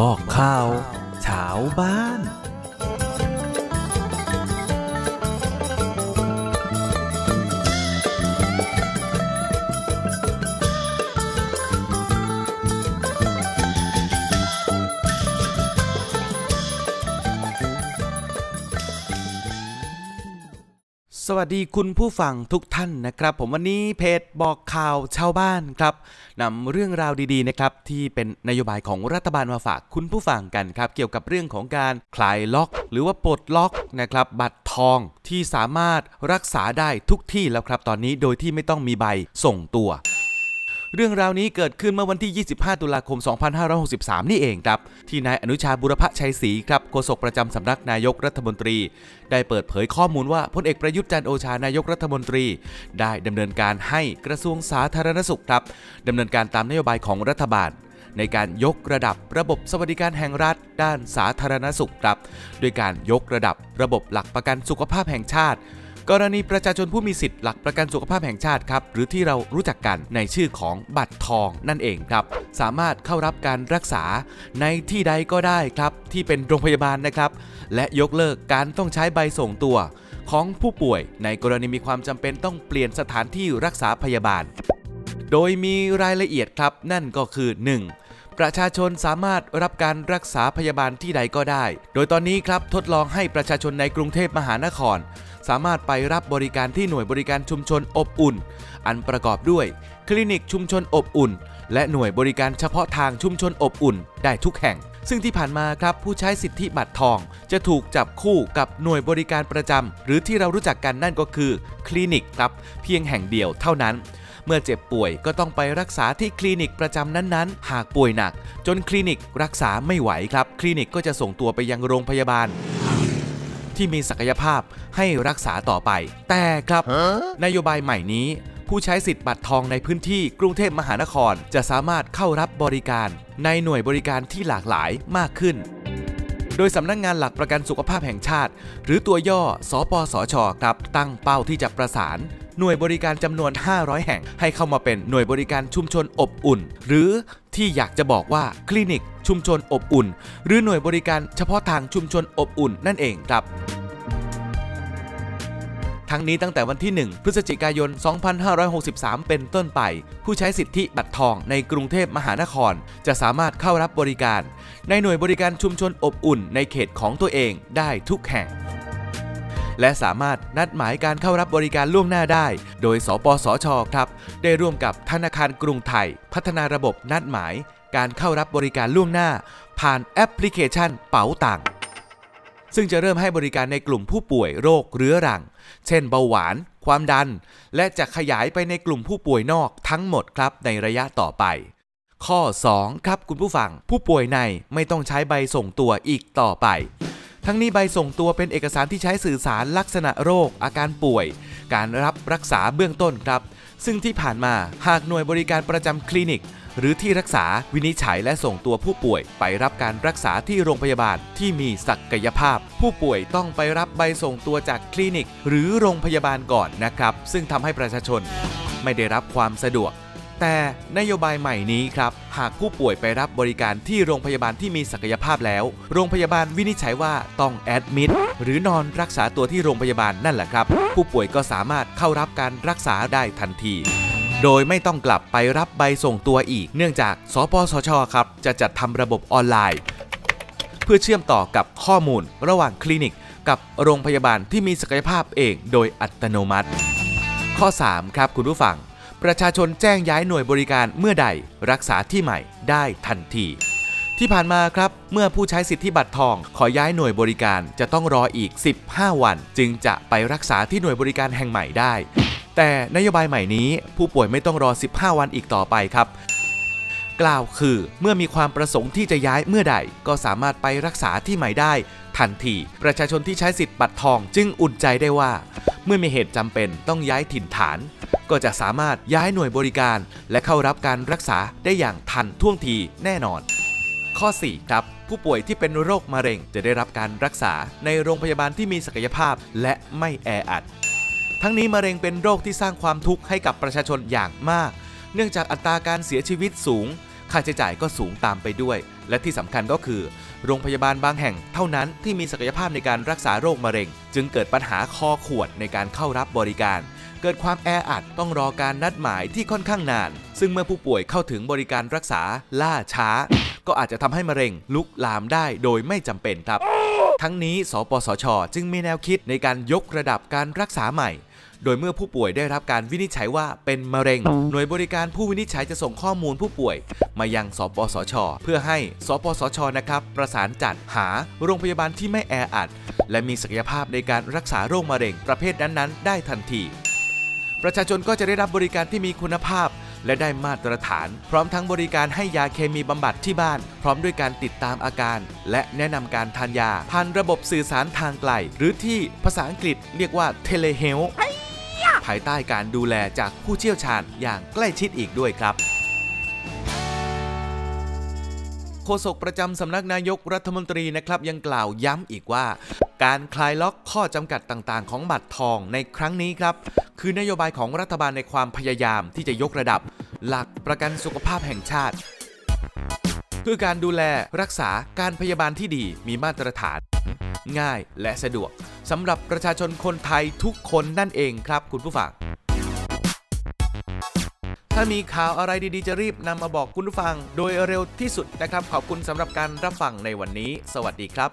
บอกข่าวชาวบ้าน สวัสดีคุณผู้ฟังทุกท่านนะครับ ผมวันนี้เพจบอกข่าวชาวบ้านครับนำเรื่องราวดีๆนะครับที่เป็นนโยบายของรัฐบาลมาฝากคุณผู้ฟังกันครับ เกี่ยวกับเรื่องของการคลายล็อก หรือว่าปลดล็อกนะครับ บัตรทองที่สามารถรักษาได้ทุกที่แล้วครับ ตอนนี้โดยที่ไม่ต้องมีใบส่งตัว เรื่องราวนี้เกิดขึ้นเมื่อวันที่ 25 ตุลาคม 2563 นี่เองครับ ที่นายอนุชาบุรพชัยศรีครับโฆษกประจำสำนักนายกรัฐมนตรี ได้เปิดเผยข้อมูลว่าพลเอกประยุทธ์จันโอชานายกรัฐมนตรี ได้ดำเนินการให้กระทรวงสาธารณสุขครับดำเนินการตามนโยบายของรัฐบาลในการยกระดับระบบสวัสดิการแห่งรัฐ ด้านสาธารณสุขครับ โดยการยกระดับระบบหลักประกันสุขภาพแห่งชาติ กรณีประชาชนผู้มีสิทธิ์หลักประกันสุขภาพแห่งชาติครับหรือที่เรารู้จักกันในชื่อของบัตรทองนั่นเองครับ สามารถเข้ารับการรักษาในที่ใดก็ได้ครับ ที่เป็นโรงพยาบาลนะครับ และยกเลิกการต้องใช้ใบส่งตัว ของผู้ป่วยในกรณีมีความจำเป็นต้องเปลี่ยนสถานที่รักษาพยาบาล โดยมีรายละเอียดครับนั่นก็คือ 1. ประชาชนสามารถรับการรักษาพยาบาลที่ใดก็ได้ โดยตอนนี้ครับทดลองให้ประชาชนในกรุงเทพมหานคร สามารถไปรับบริการที่หน่วยบริการชุมชนอบอุ่น อันประกอบด้วย คลินิกชุมชนอบอุ่น และหน่วยบริการเฉพาะทางชุมชนอบอุ่น ได้ทุกแห่ง ซึ่งที่ผ่านมาครับผู้ใช้สิทธิบัตรทอง จะถูกจับคู่กับหน่วยบริการประจำหรือที่เรารู้จักกันนั่นก็คือ คลินิกครับ เพียงแห่งเดียวเท่านั้นเมื่อเจ็บป่วยก็ต้องไปรักษาที่คลินิกประจำนั้นๆ หากป่วยหนัก จนคลินิกรักษาไม่ไหวครับ คลินิกก็จะส่งตัวไปยังโรงพยาบาล ที่มีศักยภาพให้รักษาต่อไป แต่ครับ นโยบายใหม่นี้ ผู้ใช้สิทธิ์บัตรทองในพื้นที่กรุงเทพมหานคร จะสามารถเข้ารับบริการในหน่วยบริการที่หลากหลายมากขึ้น โดยสำนักงงานหลักประกันสุขภาพแห่งชาติ หรือตัวย่อ สปสช ครับ ตั้งเป้าที่จะประสาน หน่วยบริการจำนวน 500 แห่ง ให้เข้ามาเป็นหน่วยบริการชุมชนอบอุ่น หรือที่อยากจะบอกว่าคลินิกชุมชนอบอุ่น หรือหน่วยบริการเฉพาะทางชุมชนอบอุ่นนั่นเองครับทั้งนี้ตั้งแต่วันที่ 1 พฤศจิกายน 2563 เป็นต้นไป ผู้ใช้สิทธิบัตรทองในกรุงเทพมหานคร จะสามารถเข้ารับบริการ ในหน่วยบริการชุมชนอบอุ่นในเขตของตัวเองได้ทุกแห่ง และสามารถนัดหมายการเข้ารับบริการล่วงหน้าได้ โดย สปสช ครับ ได้ร่วมกับธนาคารกรุงไทย พัฒนาระบบนัดหมาย การเข้ารับบริการล่วงหน้า ผ่านแอปพลิเคชันเป๋าตังค์ซึ่งจะเริ่มให้บริการในกลุ่มผู้ป่วยโรคเรื้อรัง เช่นเบาหวาน ความดัน และจะขยายไปในกลุ่มผู้ป่วยนอกทั้งหมดครับในระยะต่อไป ข้อ 2 ครับคุณผู้ฟัง ผู้ป่วยในไม่ต้องใช้ใบส่งตัวอีกต่อไป ทั้งนี้ใบส่งตัวเป็นเอกสารที่ใช้สื่อสารลักษณะโรค อาการป่วย การรับรักษาเบื้องต้นครับ ซึ่งที่ผ่านมาหากหน่วยบริการประจำคลินิก หรือที่รักษาวินิจฉัยและส่งตัวผู้ป่วย ไปรับการรักษาที่โรงพยาบาลที่มีศักยภาพ ผู้ป่วยต้องไปรับใบส่งตัวจากคลินิก หรือโรงพยาบาลก่อนนะครับ ซึ่งทำให้ประชาชน ไม่ได้รับความสะดวก แต่นโยบายใหม่นี้ครับ หากผู้ป่วยไปรับบริการที่โรงพยาบาลที่มีศักยภาพแล้ว โรงพยาบาลวินิจฉัยว่าต้องแอดมิดหรือนอนรักษาตัวที่โรงพยาบาลนั่นแหละครับ ผู้ป่วยก็สามารถเข้ารับการรักษาได้ทันทีโดยไม่ต้องกลับไปรับใบส่งตัวอีก เนื่องจาก สปสช ครับ จะจัดทำระบบออนไลน์ เพื่อเชื่อมต่อกับข้อมูลระหว่างคลินิก กับโรงพยาบาลที่มีศักยภาพเองโดยอัตโนมัติ ข้อ 3 ครับคุณผู้ฟัง ประชาชนแจ้งย้ายหน่วยบริการเมื่อใดรักษาที่ใหม่ได้ทันที ที่ผ่านมาครับ เมื่อผู้ใช้สิทธิบัตรทอง ขอย้ายหน่วยบริการจะต้องรออีก 15 วัน จึงจะไปรักษาที่หน่วยบริการแห่งใหม่ได้ แต่นโยบายใหม่นี้ ผู้ป่วยไม่ต้องรอ 15 วันอีกต่อไปครับกล่าวคือเมื่อมีความประสงค์ที่จะย้ายเมื่อใด ก็สามารถไปรักษาที่ใหม่ได้ ทันที ประชาชนที่ใช้สิทธิ์บัตรทองจึงอุ่นใจได้ว่า เมื่อมีเหตุจำเป็นต้องย้ายถิ่นฐาน ก็จะสามารถย้ายหน่วยบริการ และเข้ารับการรักษาได้อย่างทันท่วงทีแน่นอน ข้อ 4 ครับ ผู้ป่วยที่เป็นโรคมะเร็งจะได้รับการรักษาในโรงพยาบาลที่มีศักยภาพและไม่แออัด ทั้งนี้มะเร็งเป็นโรคที่สร้างความทุกข์ให้กับประชาชนอย่างมาก เนื่องจากอัตราการเสียชีวิตสูง ค่าใช้จ่ายก็สูงตามไปด้วย และที่สำคัญก็คือ โรงพยาบาลบางแห่งเท่านั้นที่มีศักยภาพในการรักษาโรคมะเร็ง จึงเกิดปัญหาคอขวดในการเข้ารับบริการ เกิดความแออัดต้องรอการนัดหมายที่ค่อนข้างนาน ซึ่งเมื่อผู้ป่วยเข้าถึงบริการรักษาล่าช้า ก็อาจจะทำให้มะเร็งลุกลามได้โดยไม่จำเป็นครับ ทั้งนี้ สปสช จึงมีแนวคิดในการยกระดับการรักษาใหม่ โดยเมื่อผู้ป่วยได้รับการวินิจฉัยว่าเป็นมะเร็ง หน่วยบริการผู้วินิจฉัยจะส่งข้อมูลผู้ป่วย มายังสปสช เพื่อให้สปสชนะครับประสานจัดหาโรงพยาบาลที่ไม่แออัด และมีศักยภาพในการรักษาโรคมะเร็งประเภทนั้นๆ ได้ทันที ประชาชนก็จะได้รับบริการที่มีคุณภาพและได้มาตรฐาน พร้อมทั้งบริการให้ยาเคมีบำบัดที่บ้าน พร้อมด้วยการติดตามอาการ และแนะนำการทานยาผ่านระบบสื่อสารทางไกล หรือที่ภาษาอังกฤษเรียกว่า telehealth ภายใต้การดูแลจากผู้เชี่ยวชาญอย่างใกล้ชิดอีกด้วยครับโฆษกประจำสำนักนายกรัฐมนตรีนะครับยังกล่าวย้ำอีกว่า การคลายล็อกข้อจำกัดต่างๆ ของบัตรทองในครั้งนี้ครับ คือนโยบายของรัฐบาลในความพยายามที่จะยกระดับ หลักประกันสุขภาพแห่งชาติ เพื่อการดูแลรักษาการพยาบาลที่ดีมีมาตรฐาน ง่ายและสะดวกสำหรับประชาชนคนไทยทุกคนนั่นเองครับคุณผู้ฟังถ้ามีข่าวอะไรดีๆ จะรีบนำมาบอกคุณผู้ฟังโดยเร็วที่สุดนะครับ ขอบคุณสำหรับการรับฟังในวันนี้ สวัสดีครับ